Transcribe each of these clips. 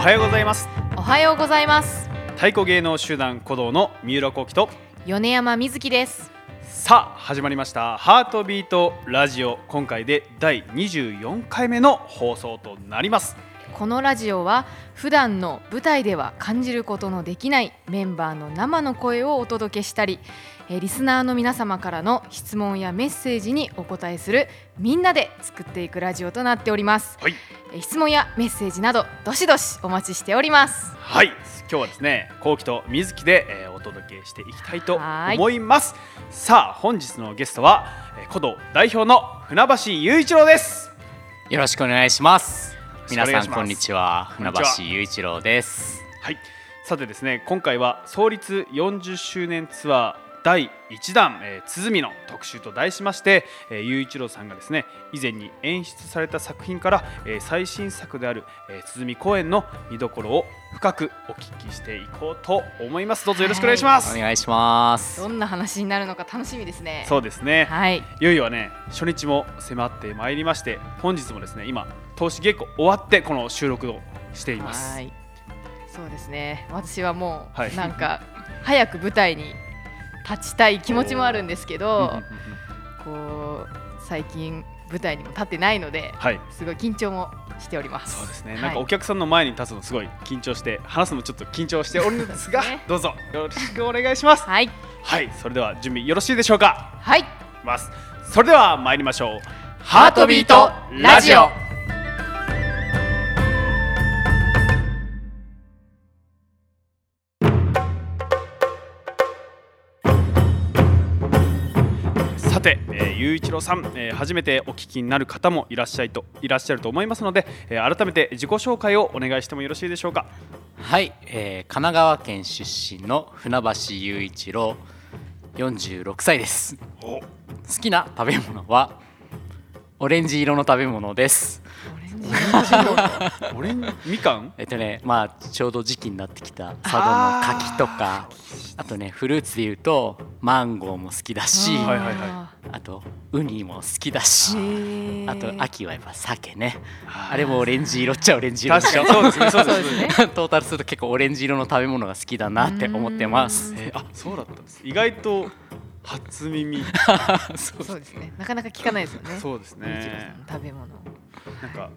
はようございます。おはようございます。太鼓芸能集団鼓動の三浦幸喜と。米山瑞希です。さあ始まりました。ハートビートラジオ。今回で第24回目の放送となります。このラジオは普段の舞台では感じることのできないメンバーの生の声をお届けしたりえーリスナーの皆様からの質問やメッセージにお答えするみんなで作っていくラジオとなっております、はい。えー質問やメッセージなどどしどしお待ちしております。はい。今日はですね幸喜と水木で、えーお届けしていきたいとはい思います。さあ本日のゲストは、えー鼓動代表の船橋雄一郎です。よろしくお願いします。皆さんこんにちは。船こんにちは。橋雄一郎です。はい。さてですね今回は創立40周年ツアー第1弾、えー、鼓の特集と題しまして、えー、雄一郎さんがですね以前に演出された作品から、えー最新作である、えー、鼓公演の見どころを深くお聞きしていこうと思います。どうぞよろしくお願いします、お願いします。ど。んな話になるのか楽しみですね。そうですね、はい。いよいよね初日も迫ってまいりまして本日もですね今投資稽古終わってこの収録をしています。はい。そうですね。私はもう、はい。なんか早く舞台に立ちたい気持ちもあるんですけどうんこう最近舞台にも立ってないのではい。すごい緊張もしております。そうですね、はい。なんかお客さんの前に立つのすごい緊張して話すのもちょっと緊張しておるんですがどうぞ。よろしくお願いします。はい。はい。それでは準備よろしいでしょうか？はい。ます。それでは参りましょう。ハートビートラジオさて、えー、ゆういちろうさん、えー初めてお聞きになる方もいらっしゃいといらっしゃると思いますので、えー改めて自己紹介をお願いしてもよろしいでしょうか。はい、えー神奈川県出身の船橋雄一郎、46歳です。お。好きな食べ物はオレンジ色の食べ物です。オレンジ色の オレンみかん？えっとね、まあちょうど時期になってきた佐渡の柿とか、あとねフルーツで言うとマンゴーも好きだし、はいはいはい。あとウニも好きだし。あと秋はやっぱ鮭ね。あれもオレンジ色っちゃオレンジ色確かに。そうですねそうでですすね。トータルすると結構オレンジ色の食べ物が好きだなって思ってます。えーあそうだったんです。意外と初耳。そうですね。なかなか聞かないですよね。そうですね。食べ物。なんか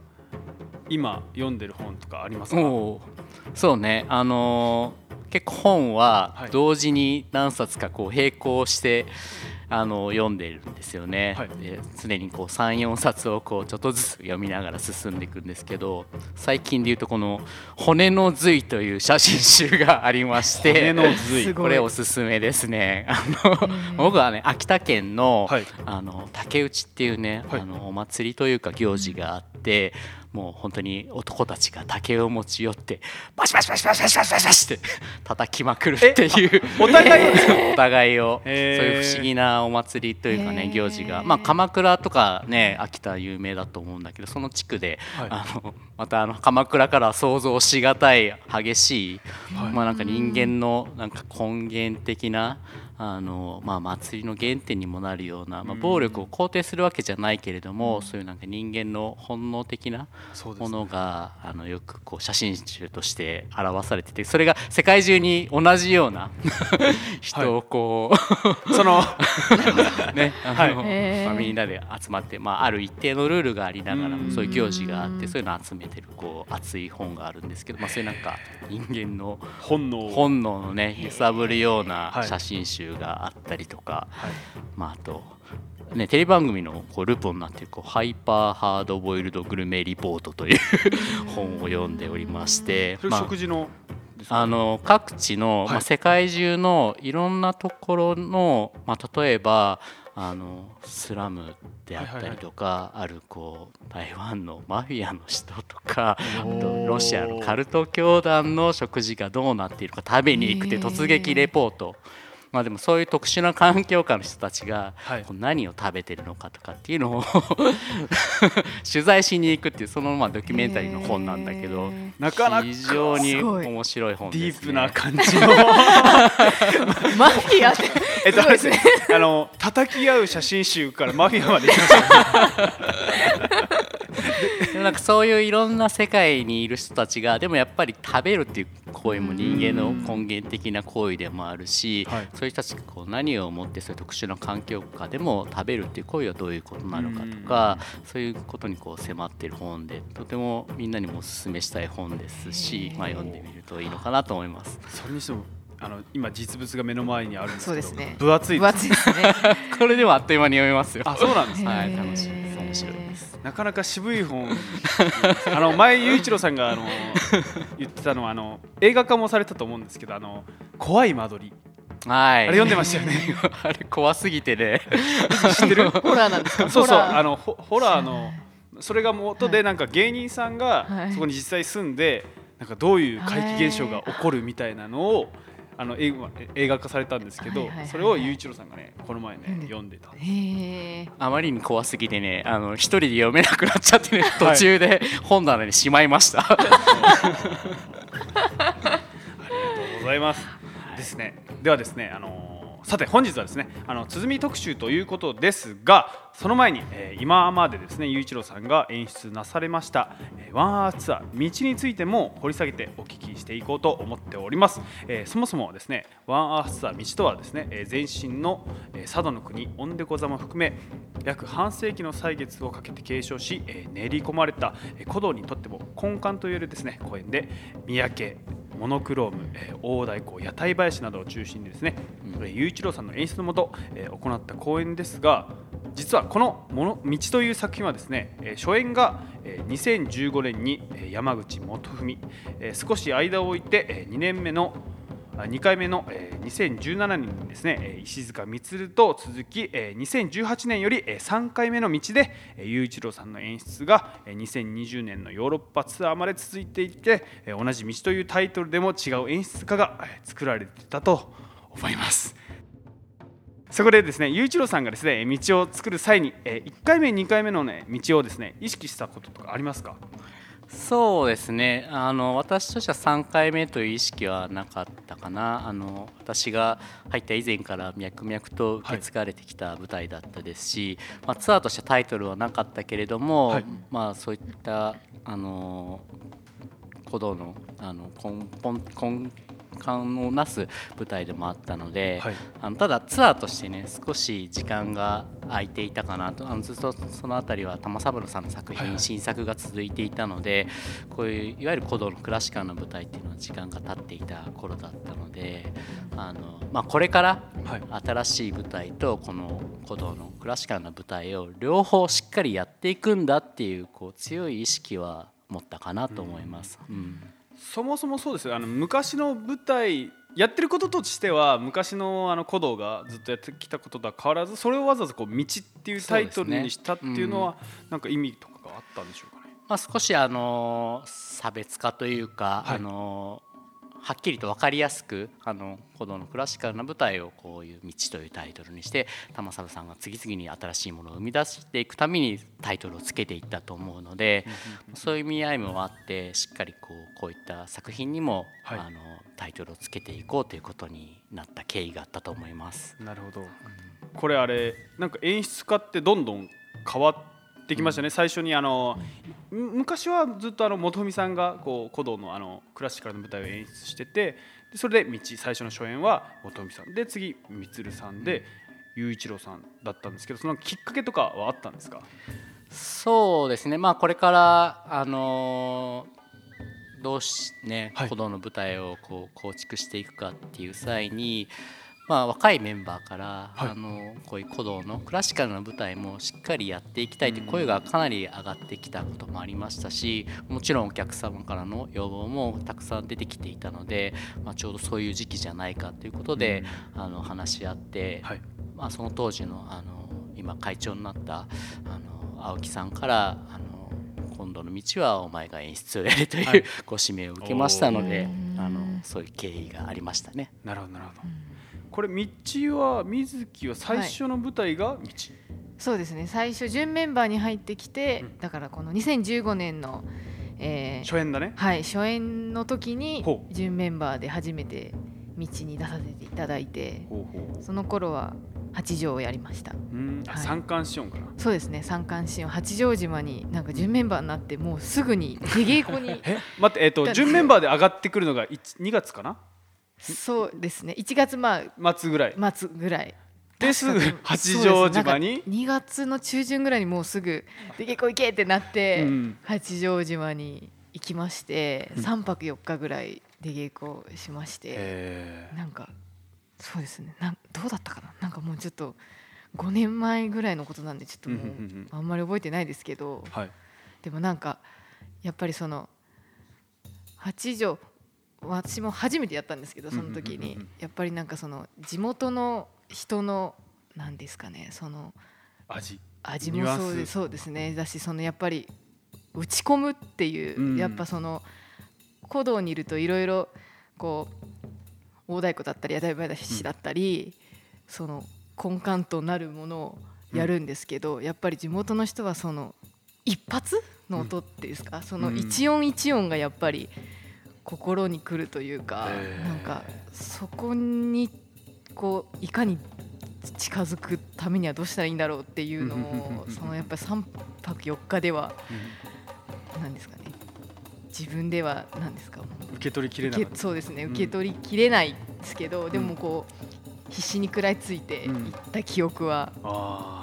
今読んでる本とかありますか？そうね。あのー結構本ははい。同時に何冊かこう並行してあの読んでるんですよね、はい。で常にこう34冊をこうちょっとずつ読みながら進んでいくんですけど最近で言うとこの「骨の髄」という写真集がありまして これおすすめですね。あの僕はね秋田県の,、はい。あの竹内っていうね、はい。あのお祭りというか行事があって。もう本当に男たちが竹を持ち寄ってバシバシバシバシバシバシバシって叩きまくる。っていうお互い互いをそういう不思議なお祭りというかね行事が。まあ鎌倉とかね秋田有名だと思うんだけどその地区で、はい、あのまたあの鎌倉から想像しがたい激しい、はい、まあなんか人間のなんか根源的な、うんあのまあ祭りの原点にもなるような、まあ、暴力を肯定するわけじゃないけれども、そういうなんか人間の本能的なものがあのよくこう写真集として表されててそれが世界中に同じような人をこう、その ねあのはい。まあ、みんなで集まって、まあ、ある一定のルールがありながらうん。もそういう行事があってそういうのを集めてるこう熱い本があるんですけど、まあ、そういうなんか人間の本能。を本能のね揺さぶるようなはい。写真集があったりとか、はい。まあ、あと、ね、テレビ番組のこうルポになっているこうハイパーハードボイルドグルメリポートという 本を読んでおりまして、まあ食事のあの各地の、はい。まあ、世界中のいろんなところの、まあ、例えばあのスラムであったりとか、あるこう台湾のマフィアの人とかあとロシアのカルト教団の食事がどうなっているか食べに行くって突撃レポート。まあでもそういう特殊な環境下の人たちが何を食べてるのかとかっていうのを 取材しに行くっていうそのまあドキュメンタリーの本なんだけどへなかなか非常に面白い本デです、ね、ィープな感じの。マフィアってえっとあれですね。あの叩き合う写真集からマフィアまで行きました。ねでもなんかそういういろんな世界にいる人たちがでもやっぱり食べるっていう行為も人間の根源的な行為でもあるし、はい。そういう人たちがこう何をもってそういう特殊な環境下でも食べるっていう行為はどういうことなのかとかそういうことにこう迫っている本でとてもみんなにもおすすめしたい本ですし、まあ、読んでみるといいのかなと思います。それにしてもあの今実物が目の前にあるんですけどそうですね。分厚い分です厚いですね。これでもあっという間に読めますよ。あそうなんですね。はい楽しいです。面白いです。なかなか渋い本。あの前雄一郎さんがあの言ってたのはあの映画化もされたと思うんですけどあの怖い間取り。はい。あれ読んでましたよね。あれ怖すぎてね。知ってる？ホラーなんですか？そうそう。ホラー。あのホホラーのそれが元でなんか芸人さんがはい。そこに実際住んでなんかどういう怪奇現象が起こるみたいなのをあの映画映画化されたんですけどはいはいはいはいそれを雄一郎さんがねこの前ねうん読んでたへえあまりに怖すぎてね、あの一人で読めなくなっちゃってね、途中で本棚にしまいました。ありがとうございます。ですね。ではですね、あのーさて本日はですね、あの鼓特集ということですが、その前に、えー今までですね、雄一郎さんが演出なされました、えーワンアーツツアー道についても掘り下げてお聞きしていこうと思っております。えーそもそもですね、ワンアーツツアー道とはですね、えー前身の、えー佐渡の国オンデコ座も含め約半世紀の歳月をかけて継承し、えー練り込まれた、えー古道にとっても根幹といえるですね公園で三宅モノクローム、えー大太鼓屋台林などを中心にですね、雄一郎さんの演出のもと、えー行った公演ですが実はこのもの「道」という作品はですね、えー初演が、えー2015年に山口元文、えー少し間を置いて、え2年目の2回目の2017年にですね石塚充と続き2018年より3回目の道で雄一郎さんの演出が2020年のヨーロッパツアーまで続いていて同じ道というタイトルでも違う演出家が作られていたと思います。そこでですね雄一郎さんがですね道を作る際にえー1回目2回目のね道をですね意識したこととかありますか？そうですね。あの私としては3回目という意識はなかったかな。あの私が入った以前から脈々と受け継がれてきた舞台だったですし、まあ、ツアーとしてタイトルはなかったけれども、はい。まあ、そういったあの鼓動のあの根本根幹をなす舞台でもあったので、はい。あのただツアーとしてね少し時間が空いていたかなと。あのずっとその辺りは玉三郎さんの作品、はい。はい新作が続いていたのでこういういわゆる古道のクラシカルな舞台っていうのは時間が経っていた頃だったのであの、まあ、これからはい。新しい舞台とこの古道のクラシカルな舞台を両方しっかりやっていくんだっていうこう強い意識は持ったかなと思います。うんそもそもそうですよあの昔の舞台やってることとしては昔のあの古道がずっとやってきたこととは変わらずそれをわざわざこう道っていうタイトルにしたっていうのはなんか意味とかがあったんでしょうかね。まあ、少しあの差別化というか、はい。あのはっきりと分かりやすくあの古道のクラシカルな舞台をこういう「道」というタイトルにして玉猿さんが次々に新しいものを生み出していくためにタイトルをつけていったと思うのでそういう意味合いもあってしっかりこうこういった作品にも、はいあのタイトルをつけていこうということになった経緯があったと思います。なるほどこれあれなんか演出家ってどんどん変わってきましたね、最初にあのむ昔はずっとあの本文さんがこう古道のあのクラシカルの舞台を演出しててでそれで道最初の初演は本文さん。で次充さんで雄一郎さんだったんですけどそのきっかけとかはあったんですか？そうですね、まあ、これから、あのーどうしね、はい。鼓動の舞台をこう構築していくかっていう際に、まあ、若いメンバーから、はい。あのこういう鼓動のクラシカルな舞台もしっかりやっていきたいという声がかなり上がってきたこともありましたしもちろんお客様からの要望もたくさん出てきていたので、まあ、ちょうどそういう時期じゃないかということで、あの話し合って、はい。まあ、その当時のあの今会長になったあの青木さんからあの今度の道はお前が演出をやれという、はい。ご指名を受けましたのであのそういう経緯がありましたね。なるほどなるほどこれ道は水木は最初の舞台が道、そうですね。最初準メンバーに入ってきて、うん。だからこの2015年の、えー初演だね。はい、初演の時にほ準メンバーで初めて道に出させていただいてその頃は八条をやりました。はい。三冠シオンかな。そうですね。三冠シオン八丈島になんか準メンバーになってもうすぐに出稽古にえ、待って、えっ、と、準メンバーで上がってくるのが一二月かな。そうですね。1月ま末ぐらい。あ末ぐらい。ですぐ八丈島に？そうですなんか2月の中旬ぐらいにもうすぐ出稽古行けってなって、うん。八丈島に行きまして、うん。3泊4日ぐらい出稽古しまして、えなんかそうですね。なんどうだったかな？なんかもうちょっと5年前ぐらいのことなんでちょっともうあんまり覚えてないですけどー、はい。でもなんかやっぱりその八条私も初めてやったんですけどその時にうんうん。うんうんやっぱりなんかその地元の人のなんですかねその味。味もそうでそうですね。だしそのやっぱり打ち込むっていう、うん。やっぱその古道にいるといろいろこう大太鼓だったり屋台林だったり、その根幹となるものをやるんですけど、やっぱり地元の人はその一発の音っていうんですか、そのうん。一音一音がやっぱり心に来るというか、なんかそこにこういかに近づくためにはどうしたらいいんだろうっていうのをそのやっぱり3泊4日ではうん何ですかね。自分では何ですか。受け取りきれなか受けった。そうですね。うん受け取りきれないですけど、でもこう必死に食らいついていうん。った記憶は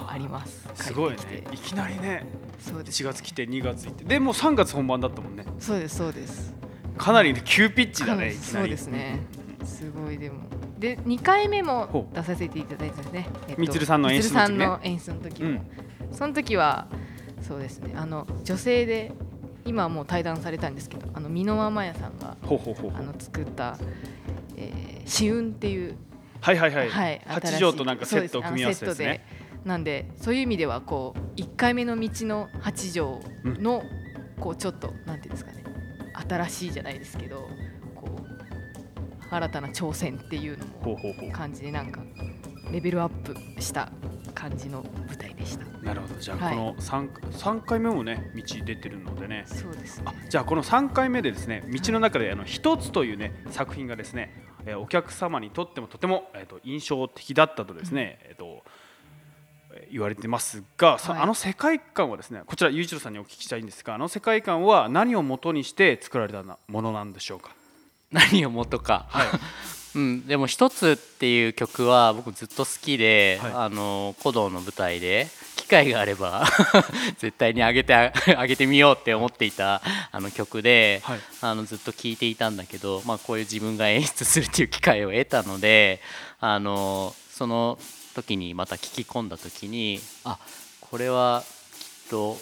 あります、すごいね。いきなりね。そうです4月来て2月行って。でもう3月本番だったもんね。そうですそうですかなりね急ピッチだねそうですね。すごいでも。で2回目も出させていただいたんですね、えっとみつるさんの演出の時ね。の演出の時も、うん。その時はそうですね。あの女性で今はもう対談されたんですけどあの箕輪真也さんがあの作った「えー、試運」っていうはいはいはい、はい、八新しい条となんかセットを組み合わせたやつね。で。なんでそういう意味ではこう1回目の道の八条の、こうちょっとなんていうんですかね新しいじゃないですけどこう新たな挑戦っていうのも感じでなんかレベルアップした感じの舞台でした。なるほど。じゃあはい。この 3, 三回目もね道出てるのでね。そうです。ねあじゃあこの3回目でですね道の中であの一つというね作品がですね、えーお客様にとってもとても、えー、と印象的だったとですね、えー、とえー言われてますが、さはい。あの世界観はですねこちら雄一郎さんにお聞きしたいんですがあの世界観は何を元にして作られたものなんでしょうか？何をもとか、はい。うん、でも「一つ」っていう曲は僕ずっと好きで、はい。あの古道の舞台で機会があれば 絶対に上げてあ上げてみようって思っていたあの曲で、はい。あのずっと聴いていたんだけど、まあ、こういう自分が演出するっていう機会を得たのであのその時にまた聞き込んだ時にあこれはきっと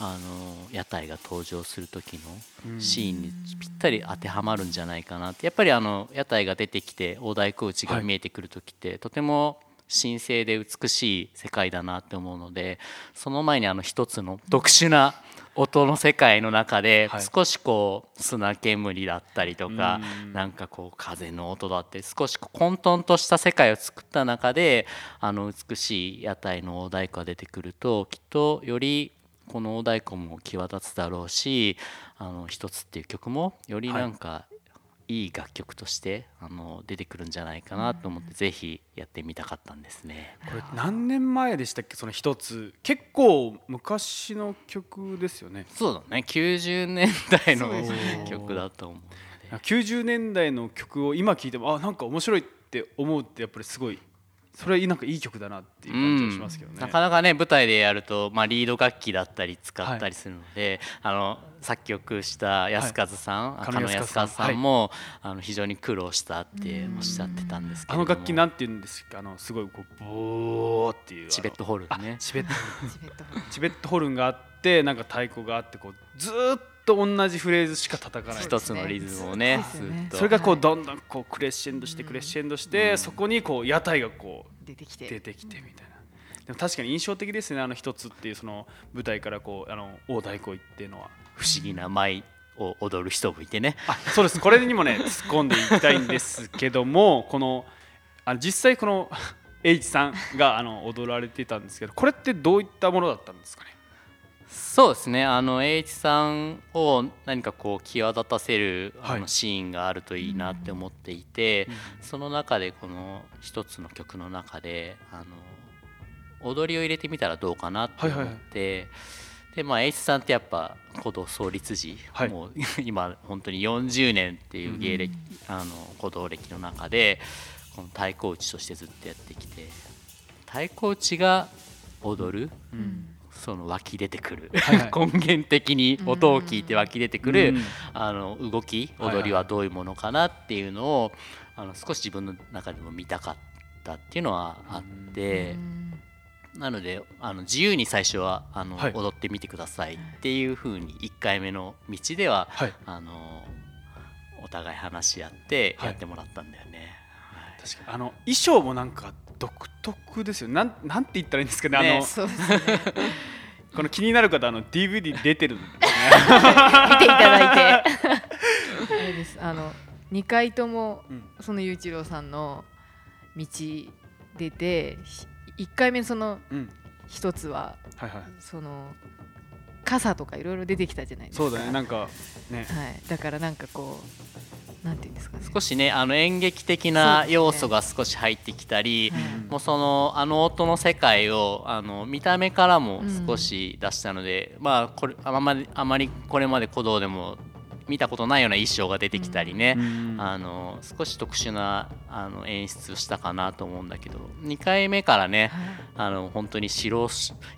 あの屋台が登場する時のシーンにぴったり当てはまるんじゃないかなって。やっぱりあの屋台が出てきて大太鼓打ちが見えてくる時って、とても神聖で美しい世界だなって思うのでその前にあの一つの特殊な音の世界の中ではい。少しこう砂煙だったりとかうん。なんかこう風の音だって少し混沌とした世界を作った中であの美しい屋台の大太鼓が出てくるときっとよりこの大太鼓も際立つだろうし「あの一つ」っていう曲もよりなんかいい楽曲としてあの出てくるんじゃないかなと思ってぜひやってみたかったんですね。これ何年前でしたっけ？その一つ。結構昔の曲ですよね。そうだね。90年代の曲だと思うので。90年代の曲を今聴いてもあなんか面白いって思うってやっぱりすごいそれはなんかいい曲だなっていう感じがしますけどね。なかなかね舞台でやると、まあ、リード楽器だったり使ったりするので、あの作曲した安和さん、はい。安和さん安和さん。も、あの非常に苦労したっておっしゃってたんですけども。の楽器なんて言うんですか？あのすごいこうボーっていうチベットホルンね。あチベットチベットチベットホルンがあってなんか太鼓があってこうずーっと同じフレーズしか叩かない。一つのリズムをねね。ずっと。それがこはいうどんどんこうクレッシェンドしてクレッシェンドして、そこにこう屋台がこう出てきて。出てきてみたいな。でも確かに印象的ですねあの一つっていうその舞台からこうあの大太鼓行っていうのは不思議な舞を踊る人もいてね。あそうです。これにもね突っ込んでいきたいんですけども このあ実際この H さんがあの踊られていたんですけどこれってどういったものだったんですかね？そうですね。あの栄一さんを何かこう際立たせるあはい。のシーンがあるといいなって思っていて、その中でこの一つの曲の中であの踊りを入れてみたらどうかなって思って、でまあ H さんってやっぱ鼓動創立時、はい。もう 今本当に40年っていう芸歴、あの鼓動歴の中でこの太鼓打ちとしてずっとやってきて太鼓打ちが踊る、その湧き出てくる、はいはい。根源的に音を聞いて湧き出てくる、うん。あの動き踊りはどういうものかなっていうのを、あの少し自分の中でも見たかったっていうのはあって、なのであの自由に最初はあの、はい。踊ってみてくださいっていうふうに1回目の道では、はい。あのお互い話し合ってはい。やってもらったんだよね。はい。確かに。あの衣装もなんか独特ですよなんなんて言ったらいいんですかね。あねのそうですね。この気になる方あの DVD 出てるんですね。見ていただいて。あれです。あの2回ともうん。その雄一郎さんの道出て1回目そのうん。一つははいはい。その傘とかいろいろ出てきたじゃないですか。そうだね。なんかね。はい、だからなんかこうなんていうんですかね。少しねあの演劇的な要素が少し入ってきたり、はい。もうそのあの音の世界をあの見た目からもうん。少し出したので、まあこれあまりあまりこれまで鼓動でも見たことないような衣装が出てきたりね、うんあの少し特殊なあの演出をしたかなと思うんだけど。2回目からねあの本当に白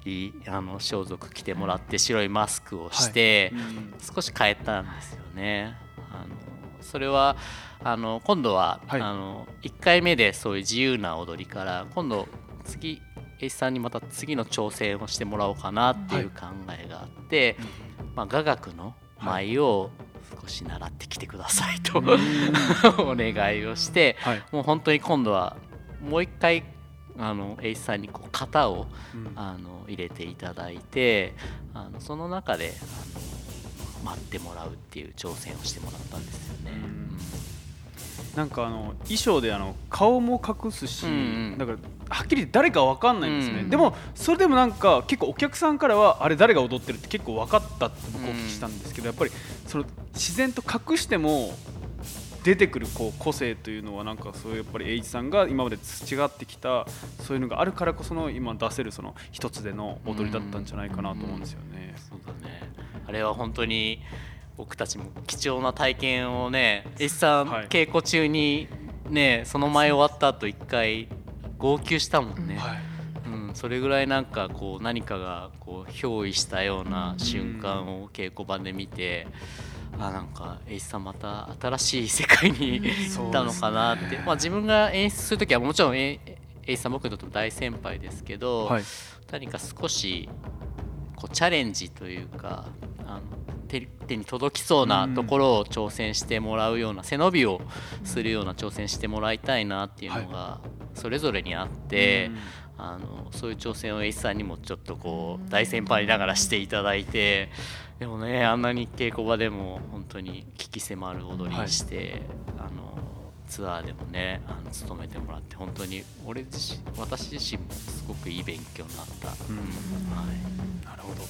いあの装束着てもらって白いマスクをして、うん。少し変えたんですよね。あのそれはあの今度は、はい。あの1回目でそういう自由な踊りから今度次 H さんにまた次の挑戦をしてもらおうかなっていう考えがあって、まあ、雅楽の舞を少し習ってきてくださいと、お願いをしてはい。もう本当に今度はもう一回あの H さんにこう型をうん。あの入れていただいてあのその中であの待ってもらうっていう挑戦をしてもらったんですよね。うんなんかあの衣装であの顔も隠すし、うんうん。だからはっきり言って誰かわかんないんですね、うん。でもそれでもなんか結構お客さんからはあれ誰が踊ってるって結構分かったって僕お聞きしたんですけど、やっぱりその自然と隠しても出てくるこう個性というのはなん。かそういうやっぱり栄一さんが今まで培ってきたそういうのがあるからこその今出せるその一つでの踊りだったんじゃないかなと思うんですよね。そうだねあれは本当に僕たちも貴重な体験をね S さん、はい。稽古中にねその前終わった後一回号泣したもんね、はい。うん、それぐらいなんかこう何かがこう憑依したような瞬間を稽古場で見て、あなんかエイジさんまた新しい世界に行ったのかなって、まあ、自分が演出する時はもちろんエイエイジさん僕にとっても大先輩ですけど、はい。何か少しこうチャレンジというかあの手手に届きそうなところを挑戦してもらうような背伸びをするような挑戦してもらいたいなっていうのがそれぞれにあって、あのそういう挑戦を H さんにもちょっとこう大先輩ながらしていただいてでもねあんなに稽古場でも本当に危機迫る踊りにして、あのツアーでもねあの務めてもらって本当に俺自身私自身もすごくいい勉強になった。うん。はい。なるほど。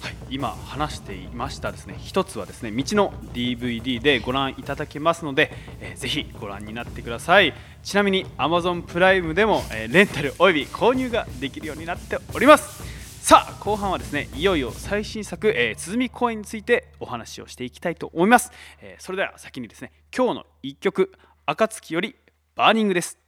はい、今話していましたですね一つはですね道の DVD でご覧いただけますので、えーぜひご覧になってください。ちなみに Amazon プライムでも、えーレンタルおよび購入ができるようになっております。さあ後半はですねいよいよ最新作、えー、鼓公演についてお話をしていきたいと思います、えーそれでは先にですね今日の一曲暁よりバーニングです。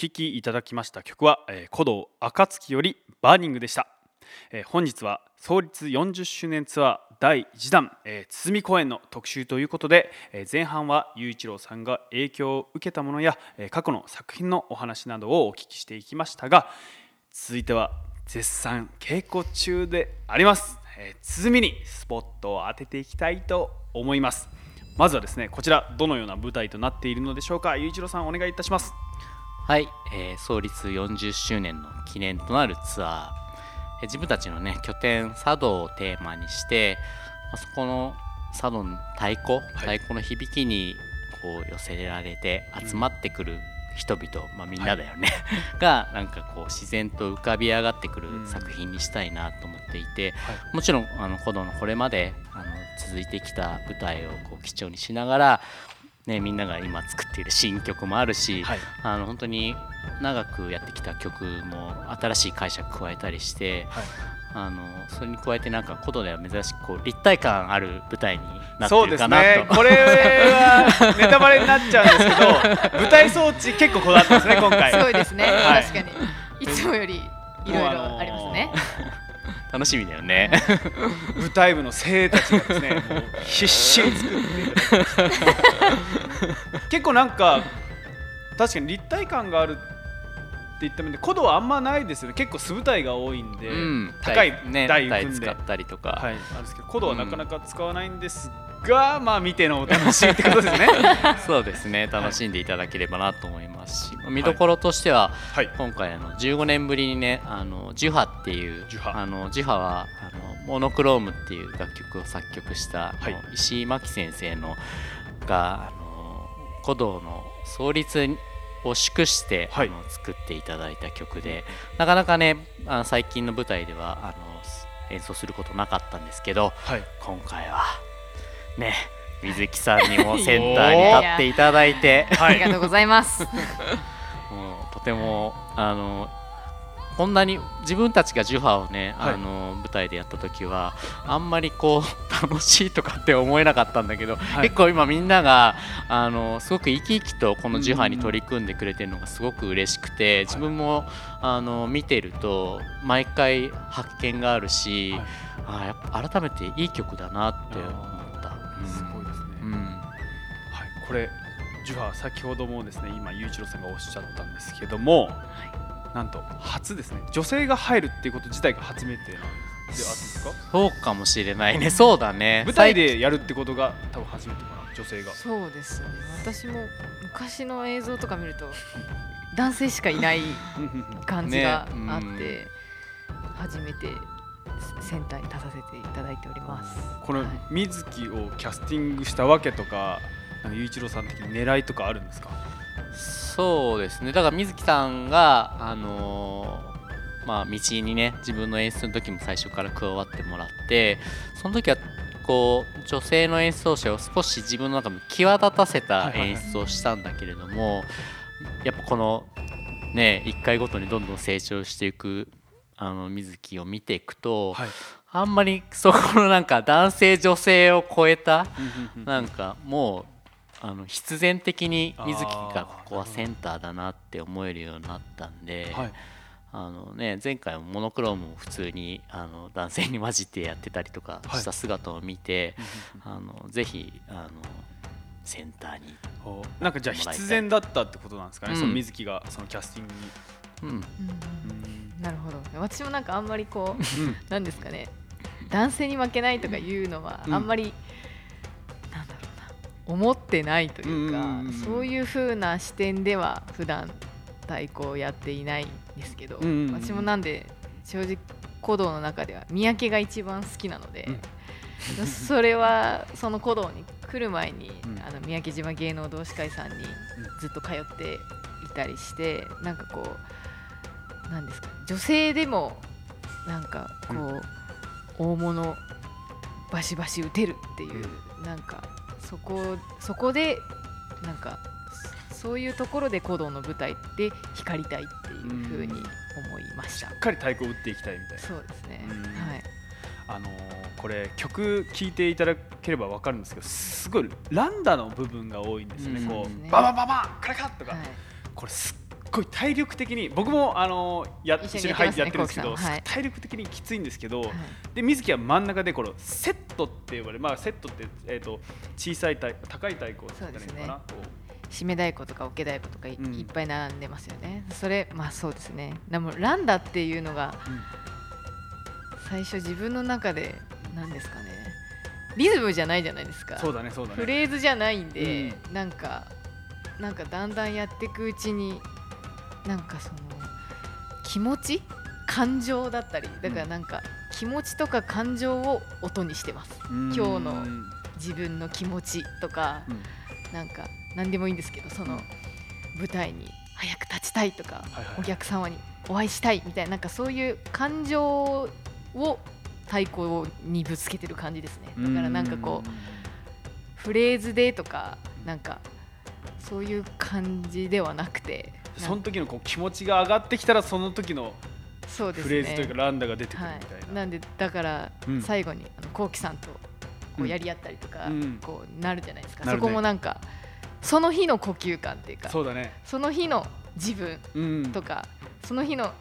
聴きいただきました曲は、えー、古道暁よりバーニングでした、えー、本日は創立40周年ツアー第1弾、えー、公演の特集ということで、えー、前半は雄一郎さんが影響を受けたものや、えー、過去の作品のお話などをお聞きしていきましたが続いては絶賛稽古中であります、えー、鼓にスポットを当てていきたいと思います。まずはですねこちらどのような舞台となっているのでしょうか。雄一郎さんお願いいたします。はい、えー、創立40周年の記念となるツアー、えー、自分たちのね拠点茶道をテーマにして、まあ、そこの茶道の太鼓、太鼓の響きにこう寄せられて集まってくる人々、まあ、みんなだよね、はい、がなんかこう自然と浮かび上がってくる作品にしたいなと思っていて、はい、もちろんあの古道のこれまであの続いてきた舞台をこう基調にしながら、ね、みんなが今作っている新曲もあるし、はい、あの本当に長くやってきた曲も新しい解釈加えたりして、はい、あのそれに加えてなんか古道では珍しくこう立体感ある舞台になってるかなと、ね、これはネタバレになっちゃうんですけど 舞台装置結構こだわってますね今回。すごいですね、はい、確かに。いつもよりいろいろありますね、楽しみだよね。舞台部の生たちがですね必死に作って結構なんか確かに立体感があるって言った面で古道はあんまないですよね。結構素舞台が多いんで、うん、高い台組んで、使ったりとか、はい、あるんですけど古道はなかなか使わないんですが、うん、まあ見てのお楽しみってことですね。そうですね。楽しんでいただければなと思いますし、見どころとしては、はい、今回あの15年ぶりにねあのジュハっていうあのジュハはあのモノクロームっていう楽曲を作曲した、はい、石井真紀先生のがあの古道の創立を祝して、はい、あの作っていただいた曲でなかなかねあの最近の舞台ではあの演奏することなかったんですけど、はい、今回はね水木さんにもセンターに立っていただいて。ありがとうございます。もうとてもあのこんなに自分たちがジュハをね、はい、あの舞台でやった時はあんまりこう楽しいとかって思えなかったんだけど、はい、結構今みんながあのすごく生き生きとこのジュハに取り組んでくれてるのがすごく嬉しくて自分もあの見てると毎回発見があるし、はい、あやっぱ改めていい曲だなって思これジュハ先ほどもですね今雄一郎さんがおっしゃったんですけども、はい。なんと初ですね。女性が入るっていうこと自体が初めてなんですか？そうかもしれないね。そうだね。舞台でやるってことが多分初めてかな女性が。そうですね。私も昔の映像とか見ると男性しかいない感じがあって、ねうん、初めてセンターに立たせていただいております。この水木をキャスティングしたわけとか雄一郎さん的に狙いとかあるんですか？そうですね。だから水木さんがあのー、まあ道にね自分の演出の時も最初から加わってもらってその時はこう女性の演奏者を少し自分の中で際立たせた演出をしたんだけれども、やっぱこのね1回ごとにどんどん成長していくあの水木を見ていくと、はい、あんまりそこのなんか男性女性を超えたなんかもうあの必然的に水木がここはセンターだなって思えるようになったんで、はい、あのね、前回もモノクロームを普通にあの男性に混じってやってたりとかした姿を見て、はい、あのぜひあのセンターになんかじゃあ必然だったってことなんですかね、うん、その水木がそのキャスティングに。うん、うん、なるほど。私もなんかあんまりこう、なんですかね？男性に負けないとかいうのはあんまり、うん思ってないというか、そういう風な視点では普段太鼓をやっていないんですけど、私もなんで正直古道の中では三宅が一番好きなので、うん、それはその古道に来る前に、うん、あの三宅島芸能同志会さんにずっと通っていたりしてなんかこうなんですか女性でもなんかこう、うん、大物バシバシ打てるっていう、なんかそこそこでなんかそういうところで古道の舞台で光りたいっていうふうに思いました。しっかり太鼓を打っていきたいみたいな。そうですね。はい。あのー、これ曲聴いていただければ分かるんですけどすごいランダの部分が多いんですね、こうババババカラカとか、はい、これすごい体力的に僕もあのや一緒に入ってややってるんですけど、体力的にきついんですけど、はい。で水木は真ん中でこのセットって呼ばれるまあセットってえっ、と小さい太高い太鼓って言ったらいいのかな、こ締め太鼓とか桶太鼓とかい,、うん。っぱい並んでますよね。それまあそうですね。でもランダっていうのが最初自分の中で何ですかね。リズムじゃないじゃないですか。そうだねそうだね。フレーズじゃないんで、なんかなんかだんだんやっていくうちになんかその気持ち感情だったりだからなんか気持ちとか感情を音にしてます。今日の自分の気持ちとかなんか何でもいいんですけどその舞台に早く立ちたいとかはいはいお客様にお会いしたいみたいななんかそういう感情を太鼓にぶつけてる感じですね。だからなんかこうフレーズでとかなんかそういう感じではなくてうんその時のこう気持ちが上がってきたらその時のそうですね。フレーズというかランダが出てくるはみたいな、い、なんでだからうん。最後にあのこうきさんとこううん。やり合ったりとか、うん。こうなるじゃないですか、ね。そこもなんかその日の呼吸感っていうかそうだね。その日の自分うん。とか、その日の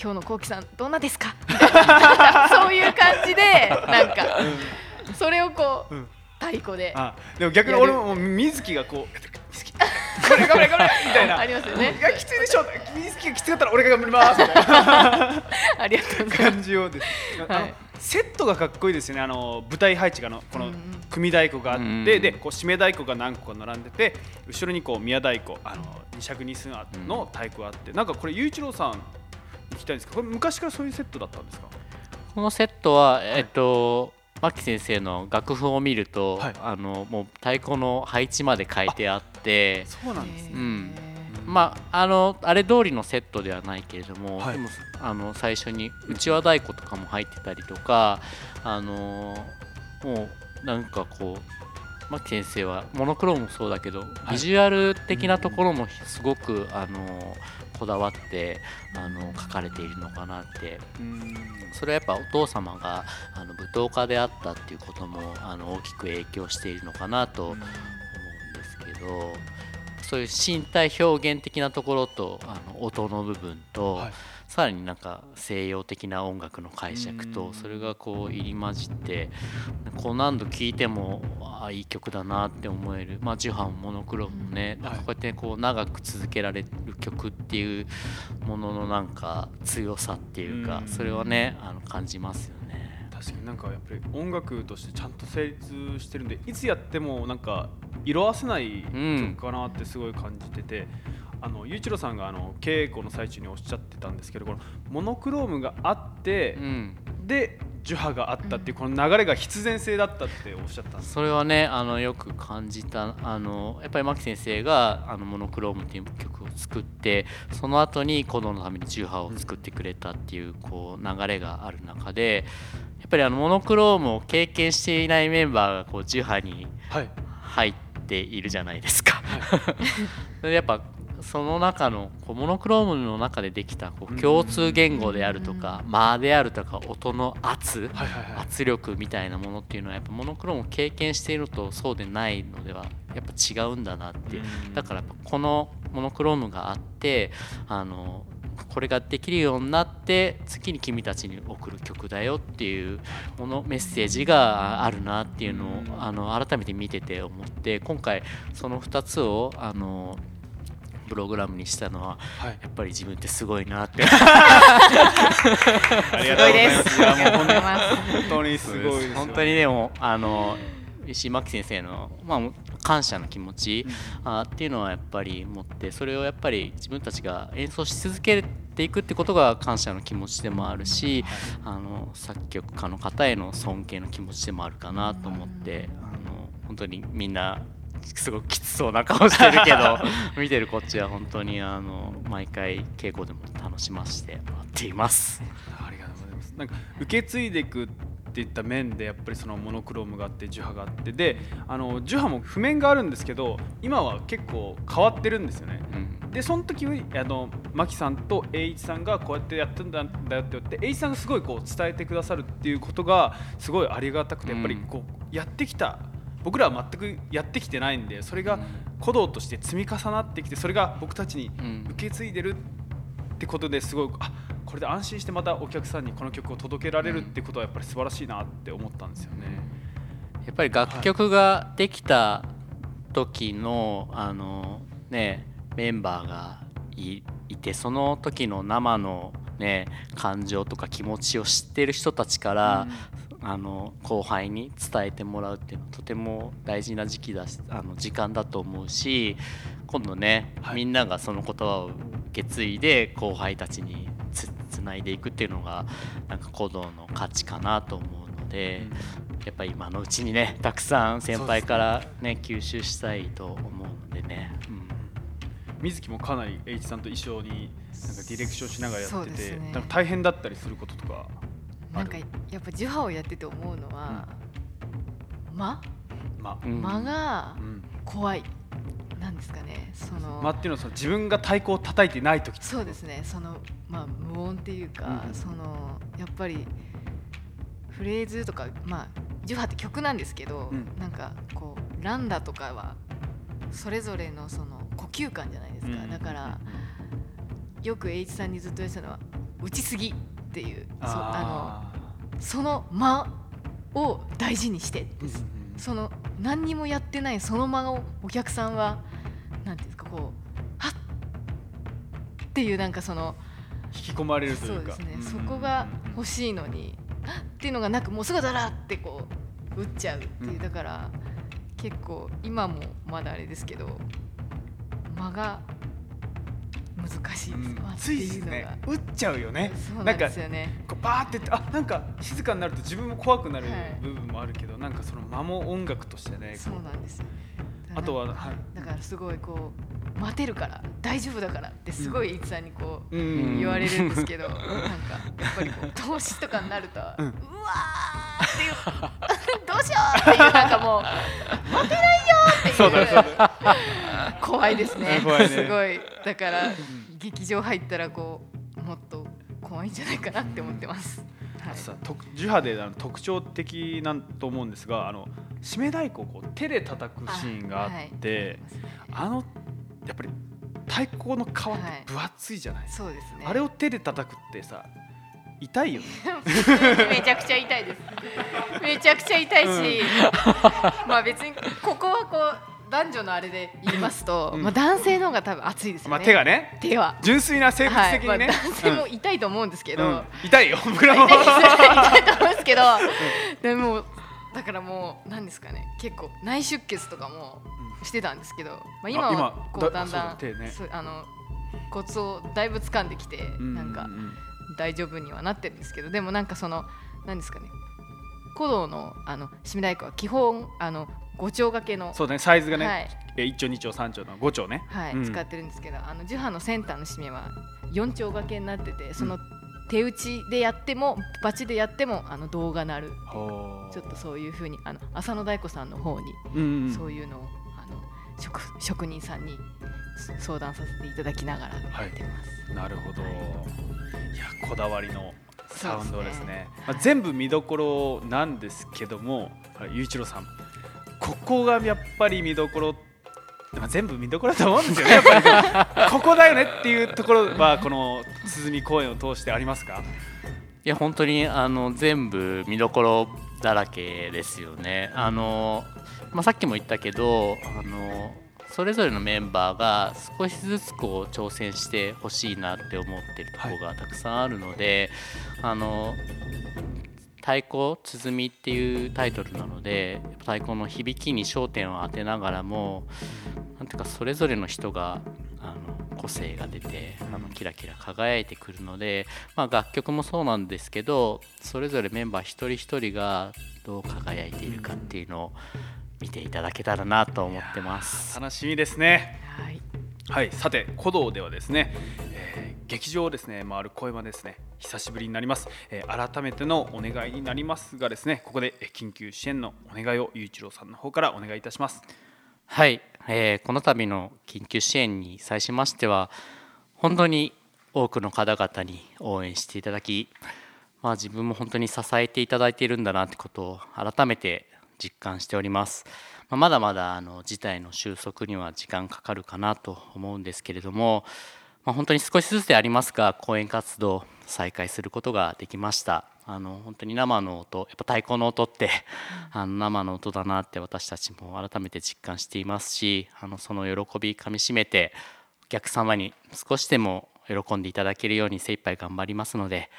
今日のこうきさんどんなですか？そういう感じでなんかそれをこう、うん。太鼓で。あでも逆に俺も水木がこうれ頑張れ頑張れみたいな。ありますよね。いやきついでしょ。水木がきつかったら俺が頑張りますみたいな。ありがとうございます。感じをです、はいセットがかっこいいですよね。あの舞台配置があのこのうんうん組太鼓があって、うん。でこう締め太鼓が何個か並んでて後ろにこう宮太鼓あの二尺二寸の太鼓があって、なんかこれ雄一郎さんに聞きたいんですけどこれ昔からそういうセットだったんですか？このセットは、えっと牧先生の楽譜を見ると、はい。あのもう太鼓の配置まで書いてあってそうなんですね、うん。まああのあれ通りのセットではないけれども、はい。でもあの最初にうちわ太鼓とかも入ってたりとかあのもうなんかこう牧先生はモノクロもそうだけど、い。ビジュアル的なところもすごくあのこだわってあの書かれているのかなって。うん。それはやっぱお父様があの舞踏家であったっていうこともあの大きく影響しているのかなと思うんですけどそういう身体表現的なところとあの音の部分と、はいさらになんか西洋的な音楽の解釈うん。とそれがこう入り混じってこう何度聴いてもああいい曲だなって思える。まあジュハンモノクロもねなんかこうやってこう長く続けられる曲っていうもののなんか強さっていうかうん。それはねあの感じますよね。確かになんかやっぱり音楽としてちゃんと成立してるんでいつやってもなんか色あせない曲かなってすごい感じてて、あの雄一郎さんがあの稽古の最中におっしゃってたんですけどこのモノクロームがあって、うん。で樹波があったっていうこの流れが必然性だったっておっしゃったんです。それはねあのよく感じたあのやっぱり牧先生があのモノクロームっていう曲を作ってその後に鼓動のために重波を作ってくれたっていうこう流れがある中でやっぱりあのモノクロームを経験していないメンバーがこう重波にはい。入っているじゃないですか。で やっぱその中のこうモノクロームの中でできたこう共通言語であるとか間であるとか音の圧はいはいはい。圧力みたいなものっていうのはやっぱモノクロームを経験しているのとそうでないのではやっぱ違うんだなってう。ん。だからこのモノクロームがあってあのこれができるようになって次に君たちに送る曲だよっていうものメッセージがあるなっていうのをうんあの改めて見てて思って今回その2つをあのプログラムにしたのははい。やっぱり自分ってすごいなって。ありがとうございます。本ありがとうございます。本当にすごいですよ本当にでもあの石井真紀先生の、まあ、感謝の気持ち、あっていうのはやっぱり持ってそれをやっぱり自分たちが演奏し続けていくってことが感謝の気持ちでもあるし、あの作曲家の方への尊敬の気持ちでもあるかなと思って、あの本当にみんなすごくきつそうな顔してるけど 見てるこっちは本当にあの毎回稽古でも楽しませてもらっています。ありがとうございます。なんか受け継いでいくっていった面でやっぱりそのモノクロームがあって樹波があってであの樹波も譜面があるんですけど今は結構変わってるんですよね。うんでその時にあのマキさんと栄一さんがこうやってやってんだんだよって言って栄一さんがすごいこう伝えてくださるっていうことがすごいありがたくてやっぱりこうやってきた僕らは全くやってきてないんでそれが鼓動として積み重なってきてそれが僕たちに受け継いでるってことですごいあこれで安心してまたお客さんにこの曲を届けられるってことはやっぱり素晴らしいなって思ったんですよね。やっぱり楽曲ができた時の、あのねメンバーがいてその時の生のね感情とか気持ちを知ってる人たちから、うん、あの後輩に伝えてもらうっていうのはとても大事な時期だあの時間だと思うし今度ね、はい、みんながその言葉を受け継いで後輩たちにつつないでいくっていうのがなんか鼓動の価値かなと思うので、うん、やっぱり今のうちにねたくさん先輩からね吸収したいと思うのでね。うん。水木もかなり H さんと一緒になんかディレクションしながらやってて、ね、なんか大変だったりすることとかなんかやっぱ樹波をやってて思うのは、うん、間、ま、間が怖い、うん、なんですかね。その間っていうのはその自分が太鼓を叩いてない時そうですね。そのまあ無音っていうか、うん、そのやっぱりフレーズとかまあ樹波って曲なんですけど、うん、なんかこうランダとかはそれぞれのその呼吸感じゃないですか、うん、だからよく H さんにずっと言ってたのは打ちすぎっていうそあのその間を大事にしてです、うん、その何にもやってないその間をお客さんは何ていうんですかこうはっっていうなんかその引き込まれるというか。そうですね、そこが欲しいのにっていうのがなくもうすぐだらってこう打っちゃうっていう、だから結構今もまだあれですけど間が難しいです、うん、ついね。打っちゃうよね。なんですよね。こうバーってあなんか静かになると自分も怖くなる部分もあるけど、はい、なんかその間も音楽としてねそうなんですよ。あとは、はい、だからすごいこう待てるから大丈夫だからってすごいいつさんにこう、うん、言われるんですけど、なんかやっぱりこう投資とかになると、うん、うわーっていう どうしようっていうなんかもう待てないよっていう。そうだそうだ怖いですね。ね。すごい。だから劇場入ったらこうもっと怖いんじゃないかなって思ってます。はい、さ樹波であの特徴的なんと思うんですがあの締め太鼓をこう手で叩くシーンがあって、あはい、あのやっぱり太鼓の皮って分厚いじゃない、はい、そうですね。あれを手で叩くってさ痛いよ、ね、めちゃくちゃ痛いです。めちゃくちゃ痛いし、うん、まあ別にここはこう男女のあれで言いますと、まあ男性の方が多分熱いですよね。まあ手がね。手は。純粋な生物的にね。男性も痛いと思うんですけど。痛いよ。僕らも。痛いと思うんですけど、でもだからもうなんですかね。結構内出血とかもしてたんですけど、まあ今はこうだんだんあのコツをだいぶ掴んできてなんか大丈夫にはなってるんですけど、でもなんかそのなんですかね。鼓動のあの締め太鼓は基本あの五丁掛けの。そうねサイズがね、はい、1丁2丁3丁の5丁ね。はい、うん、使ってるんですけどあの樹波のセンターの締めは4丁掛けになっててその手打ちでやってもバチでやってもあの動画なる。ちょっとそういうふうにあの浅野大子さんの方に、そういうのをあの職職人さんに相談させていただきながらやってます、はい、なるほど、い、やこだわりのサウンドですね、ね、まあ、全部見どころなんですけども雄一郎さんここがやっぱり見どころ全部見どころだと思うんですよね、ここだよねっていうところは、この鼓公演を通してありますか？いや本当にあの全部見どころだらけですよね。あのまあ、さっきも言ったけどあのそれぞれのメンバーが少しずつこう挑戦してほしいなって思ってるところがたくさんあるので、はい、あの太鼓鼓っていうタイトルなので太鼓の響きに焦点を当てながらもなんていうかそれぞれの人があの個性が出てあのキラキラ輝いてくるので、まあ、楽曲もそうなんですけどそれぞれメンバー一人一人がどう輝いているかっていうのを見ていただけたらなと思ってます楽しみですねはい、さて古道ではですね、劇場をですね回る声はですね久しぶりになります、えー、改めてのお願いになりますがですねここで緊急支援のお願いを雄一郎さんの方からお願いいたしますはい、えー、この度の緊急支援に際しましては本当に多くの方々に応援していただき、まあ、自分も本当に支えていただいているんだなってことを改めて実感しております。まあ、まだまだあの事態の収束には時間かかるかなと思うんですけれども、まあ、本当に少しずつでありますが講演活動再開することができました。あの本当に生の音やっぱ太鼓の音ってあの生の音だなって私たちも改めて実感していますしあのその喜びかみしめてお客様に少しでも喜んでいただけるように精一杯頑張りますので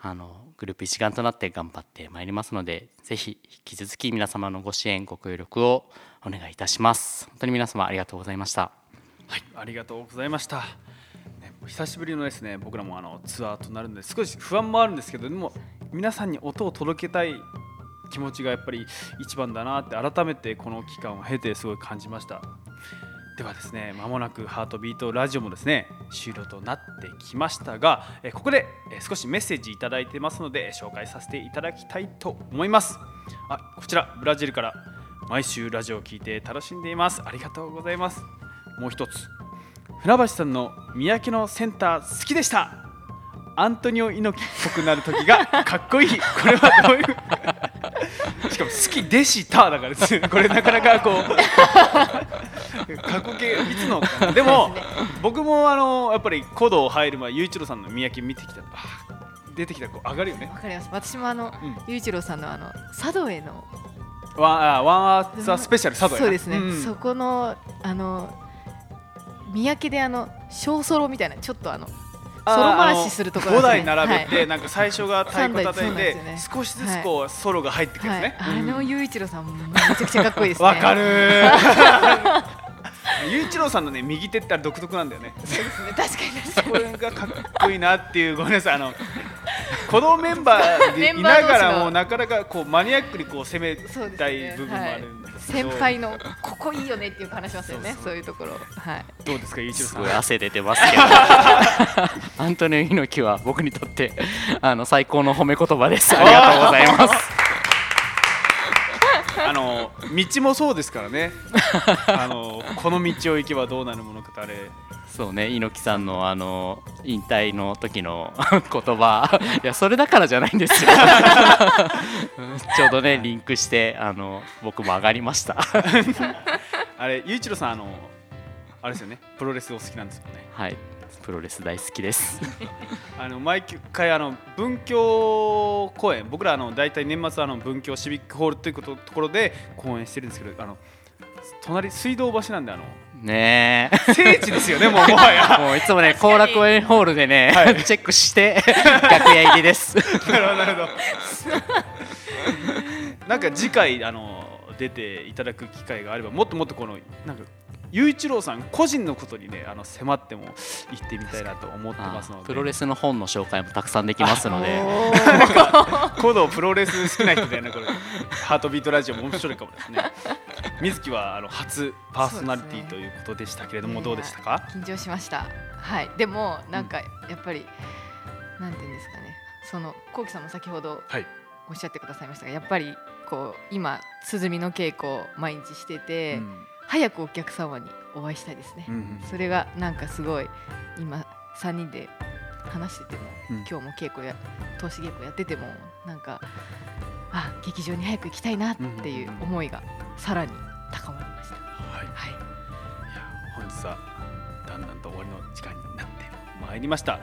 あのグループ一丸となって頑張ってまいりますのでぜひ引き続き皆様のご支援ご協力をお願いいたします。本当に皆様ありがとうございました。はいありがとうございました、ね、久しぶりのですね僕らもあのツアーとなるので少し不安もあるんですけどでも皆さんに音を届けたい気持ちがやっぱり一番だなって改めてこの期間を経てすごい感じました。ではですねまもなくハートビートラジオもですね終了となってきましたがここで少しメッセージいただいてますので紹介させていただきたいと思います。あこちらブラジルから毎週ラジオを聞いて楽しんでいます。ありがとうございます。もう一つ。船橋さんの三宅のセンター好きでした。アントニオ猪木っぽくなる時がかっこいい。これはどういう？しかも好きでしただからです。よこれなかなかこう過去形いつのでも僕もあのやっぱり古道入る前雄一郎さんの三宅見てきた。出てきたらこう上がるよね。わかります。私もあのうん。雄一郎さんのあの佐渡へのワンあワンアーツァスペシャル佐渡そうですね、ん。そこのあの三宅であの小ソロみたいなちょっとあのあソロ回しするところ5ですね。台並べて、はい。なんか最初が太鼓叩いて、三台そうなんです少しずつこう、ソロが入ってくるんですね。はい、あのうん。雄一郎さんもめちゃくちゃかっこいいですね。わかるー。雄一郎さんのね右手って独特なんだよね。そうですね。確かに確かに。これがかっこいいなっていうごめんなさい。あのこのメンバーでいながらも なかなかこうマニアックにこう攻めたいね。部分もあるんで先輩のここいいよねっていう話しますよね。そうそう。そういうところ。はい。どうですか雄一郎さん。すごい汗出てますけど。アントニオ猪木は僕にとってあの最高の褒め言葉です。ありがとうございます道もそうですからね。あのこの道を行けばどうなるものかとあれ。そうね。猪木さんのあの引退の時の 言葉。いやそれだからじゃないんですよ。う んちょうどねリンクしてあの僕も上がりました。あれ雄一郎さんあのあれですよね。プロレスお好きなんですよね。はいプロレス大好きです。あの毎回あの文教公演僕らあの大体年末はあの文教シビックホールということところで公演してるんですけどあの隣水道橋なんであのねえ。聖地ですよねもうもはや。もういつもね後楽園ホールでね、はい。チェックして楽屋入りです。なるほどなるほど。なんか次回あの出ていただく機会があればもっともっとこのなんか雄一郎さん個人のことにねあの迫っても行ってみたいなと思ってますので。プロレスの本の紹介もたくさんできますので。おー古道プロレス好きな人でねこれ。ハートビートラジオも面白いかもですね。水木はあの初パーソナリティということでしたけれども、どうでしたか？緊張しました。はい。でもなんかやっぱり、なんていうんですかね。そのこうきさんも先ほどはい。おっしゃってくださいましたがやっぱりこう今鼓の稽古を毎日してて、うん早くお客様にお会いしたいですね、うんうん。それがなんかすごい今3人で話してても、うん。今日も稽古や投資稽古やっててもなんかあ劇場に早く行きたいなっていう思いがさらに高まりました、はい。はい。いや本日はだんだんと終わりの時間になってまいりました。はい。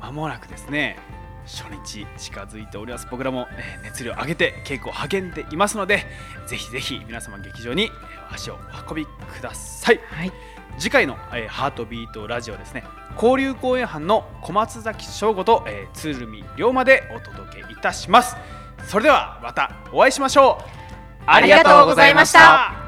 まもなくですね初日近づいております。僕らも、えー熱量を上げて稽古を励んでいますのでぜひぜひ皆様劇場にえー足をお運びください。はい。次回の、えーハートビートラジオはですね。交流公演班の小松崎翔吾と、えー、鶴見龍馬でお届けいたします。それではまたお会いしましょう。ありがとうございました